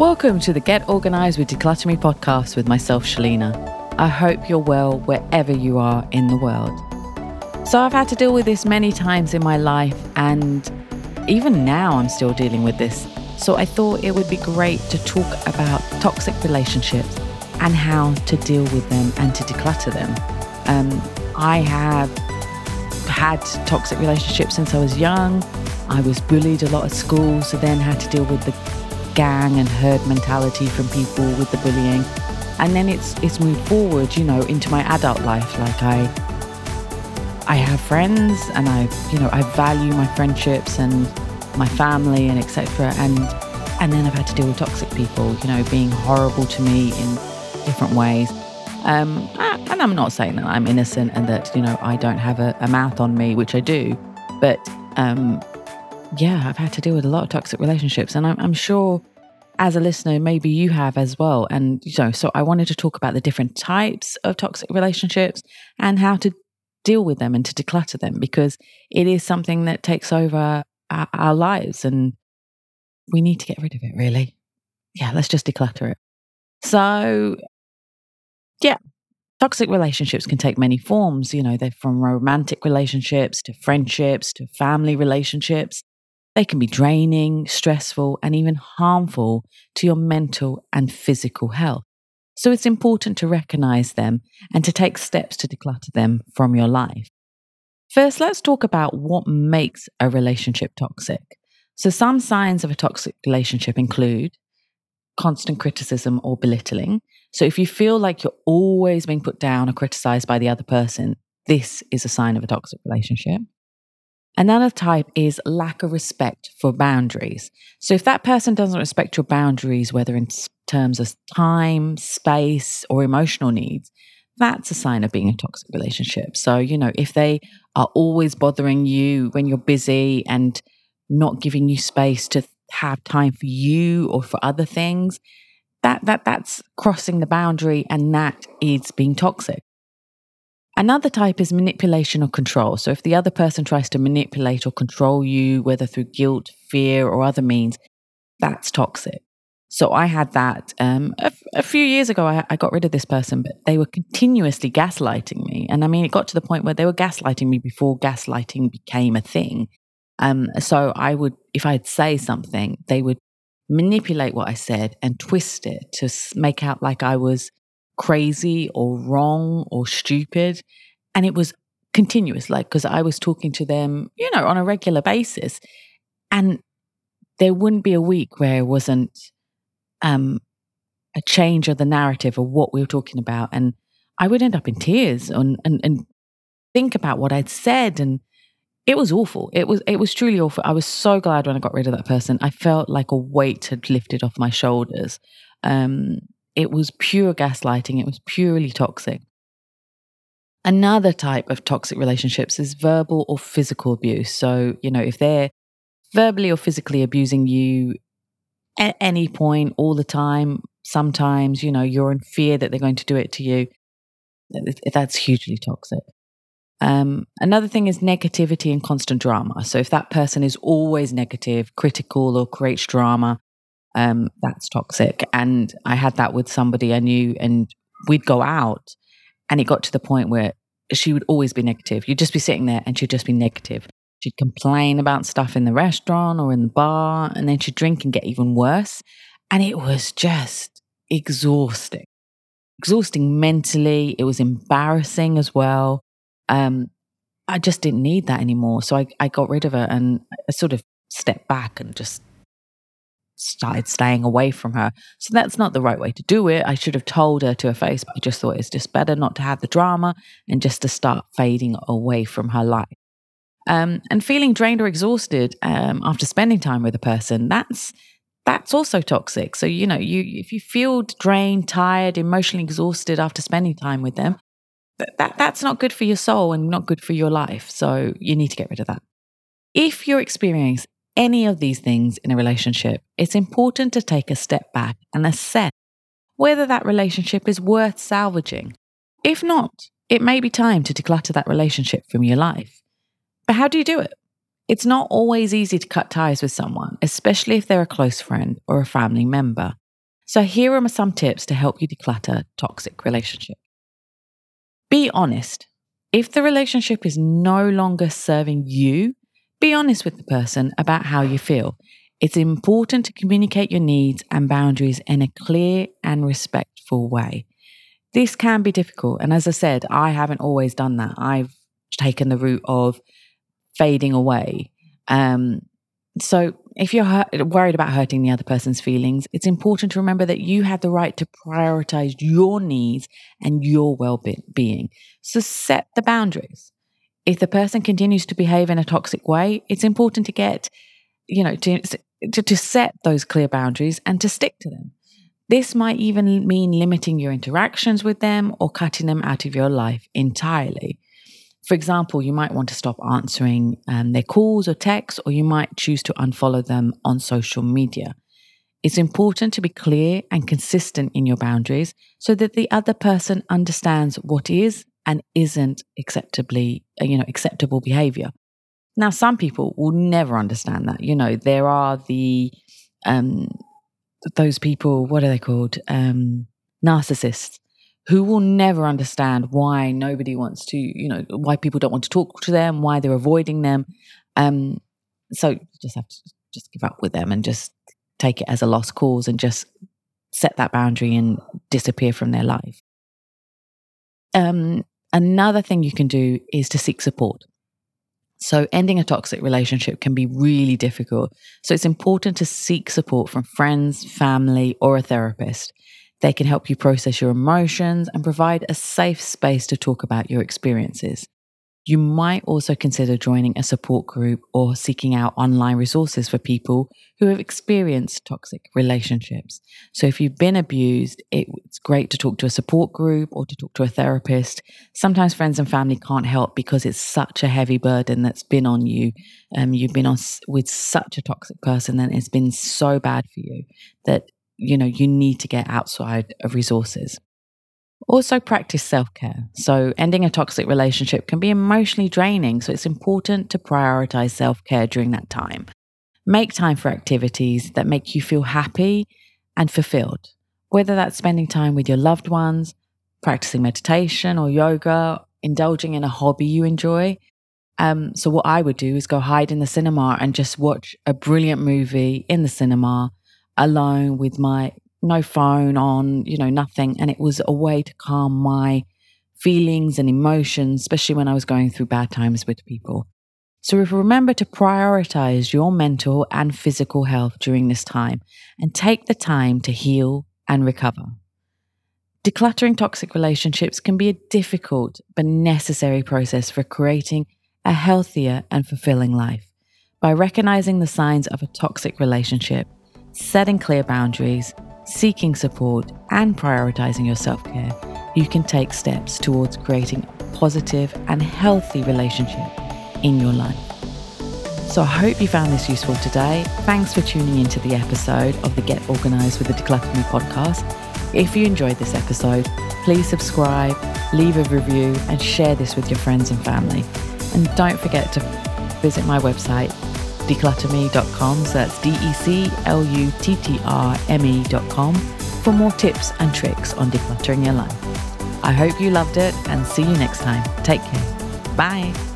Welcome to the Get Organised with Decluttr Me podcast with myself, Shelina. I hope you're well wherever you are in the world. So, I've had to deal with this many times in my life, and even now I'm still dealing with this. So, I thought it would be great to talk about toxic relationships and how to deal with them and to declutter them. Um, I have had toxic relationships since I was young. I was bullied a lot at school, so then had to deal with the gang and herd mentality from people with the bullying. And then it's it's moved forward, you know, into my adult life. Like I I have friends and I, you know, I value my friendships and my family and etc. And and then I've had to deal with toxic people, you know, being horrible to me in different ways. Um, and I'm not saying that I'm innocent and that, you know, I don't have a, a mouth on me, which I do. But um, yeah, I've had to deal with a lot of toxic relationships. And I'm, I'm sure as a listener, maybe you have as well. And you know, so I wanted to talk about the different types of toxic relationships and how to deal with them and to declutter them because it is something that takes over our, our lives and we need to get rid of it, really. Yeah, let's just declutter it. So, yeah, toxic relationships can take many forms. You know, they're from romantic relationships to friendships to family relationships. They can be draining, stressful, and even harmful to your mental and physical health. So it's important to recognize them and to take steps to declutter them from your life. First, let's talk about what makes a relationship toxic. So, some signs of a toxic relationship include constant criticism or belittling. So, if you feel like you're always being put down or criticized by the other person, this is a sign of a toxic relationship. Another type is lack of respect for boundaries. So, if that person doesn't respect your boundaries, whether in terms of time, space, or emotional needs, that's a sign of being a toxic relationship. So, you know, if they are always bothering you when you're busy and not giving you space to have time for you or for other things, that that that's crossing the boundary and that is being toxic. Another type is manipulation or control. So, if the other person tries to manipulate or control you, whether through guilt, fear, or other means, that's toxic. So, I had that um, a, few years ago. I, I got rid of this person, but they were continuously gaslighting me. And I mean, it got to the point where they were gaslighting me before gaslighting became a thing. Um, so, I would, if I'd say something, they would manipulate what I said and twist it to make out like I was crazy or wrong or stupid. And it was continuous, like, because I was talking to them, you know, on a regular basis. And there wouldn't be a week where it wasn't um, a change of the narrative of what we were talking about. And I would end up in tears and, and, and think about what I'd said. And it was awful. It was, it was truly awful. I was so glad when I got rid of that person. I felt like a weight had lifted off my shoulders. Um, it was pure gaslighting, it was purely toxic. Another type of toxic relationships is verbal or physical abuse. So, you know, if they're verbally or physically abusing you at any point, all the time, sometimes, you know, you're in fear that they're going to do it to you, that's hugely toxic. Um, another thing is negativity and constant drama. So, if that person is always negative, critical, or creates drama, um, that's toxic. And I had that with somebody I knew, and we'd go out, and it got to the point where she would always be negative. You'd just be sitting there, and she'd just be negative. She'd complain about stuff in the restaurant or in the bar, and then she'd drink and get even worse. And it was just exhausting, exhausting mentally. It was embarrassing as well. Um, I just didn't need that anymore. So I, I got rid of it and I sort of stepped back and just started staying away from her. So that's not the right way to do it. I should have told her to her face, but I just thought it's just better not to have the drama and just to start fading away from her life. Um, and feeling drained or exhausted um, after spending time with a person, that's that's also toxic. So you know, you if you feel drained, tired, emotionally exhausted after spending time with them, that, that that's not good for your soul and not good for your life. So you need to get rid of that. If you're experiencing any of these things in a relationship, it's important to take a step back and assess whether that relationship is worth salvaging. If not, it may be time to declutter that relationship from your life. But how do you do it? It's not always easy to cut ties with someone, especially if they're a close friend or a family member. So, here are some tips to help you declutter toxic relationships. Be honest. If the relationship is no longer serving you, be honest with the person about how you feel. It's important to communicate your needs and boundaries in a clear and respectful way. This can be difficult. And as I said, I haven't always done that. I've taken the route of fading away. Um, so if you're hurt, worried about hurting the other person's feelings, it's important to remember that you have the right to prioritize your needs and your well being. So set the boundaries. If the person continues to behave in a toxic way, it's important to get, you know, to to, to set those clear boundaries and to stick to them. This might even mean limiting your interactions with them or cutting them out of your life entirely. For example, you might want to stop answering um, their calls or texts, or you might choose to unfollow them on social media. It's important to be clear and consistent in your boundaries so that the other person understands what is and isn't acceptably, uh, you know, acceptable behavior. Now, some people will never understand that. You know, there are the um, those people. What are they called? Um, narcissists who will never understand why nobody wants to. You know, why people don't want to talk to them, why they're avoiding them. Um, so just have to just give up with them and just take it as a lost cause and just set that boundary and disappear from their life. Um, another thing you can do is to seek support. So, ending a toxic relationship can be really difficult. So, it's important to seek support from friends, family, or a therapist. They can help you process your emotions and provide a safe space to talk about your experiences. You might also consider joining a support group or seeking out online resources for people who have experienced toxic relationships. So, if you've been abused, it's great to talk to a support group or to talk to a therapist. Sometimes friends and family can't help because it's such a heavy burden that's been on you. Um, you've been on with such a toxic person, and it's been so bad for you that you know you need to get outside of resources. Also, practice self care. So, ending a toxic relationship can be emotionally draining. So, it's important to prioritize self care during that time. Make time for activities that make you feel happy and fulfilled, whether that's spending time with your loved ones, practicing meditation or yoga, indulging in a hobby you enjoy. Um, so, what I would do is go hide in the cinema and just watch a brilliant movie in the cinema alone with my no phone on, you know, nothing. And it was a way to calm my feelings and emotions, especially when I was going through bad times with people. So remember to prioritize your mental and physical health during this time and take the time to heal and recover. Decluttering toxic relationships can be a difficult but necessary process for creating a healthier and fulfilling life. By recognizing the signs of a toxic relationship, setting clear boundaries, seeking support, and prioritizing your self care, you can take steps towards creating a positive and healthy relationship in your life. So I hope you found this useful today. Thanks for tuning into the episode of the Get Organized with the Decluttr Me podcast. If you enjoyed this episode, please subscribe, leave a review, and share this with your friends and family. And don't forget to visit my website, decluttrme.com. So that's D E C L U T T R M E.com for more tips and tricks on decluttering your life. I hope you loved it and see you next time. Take care. Bye.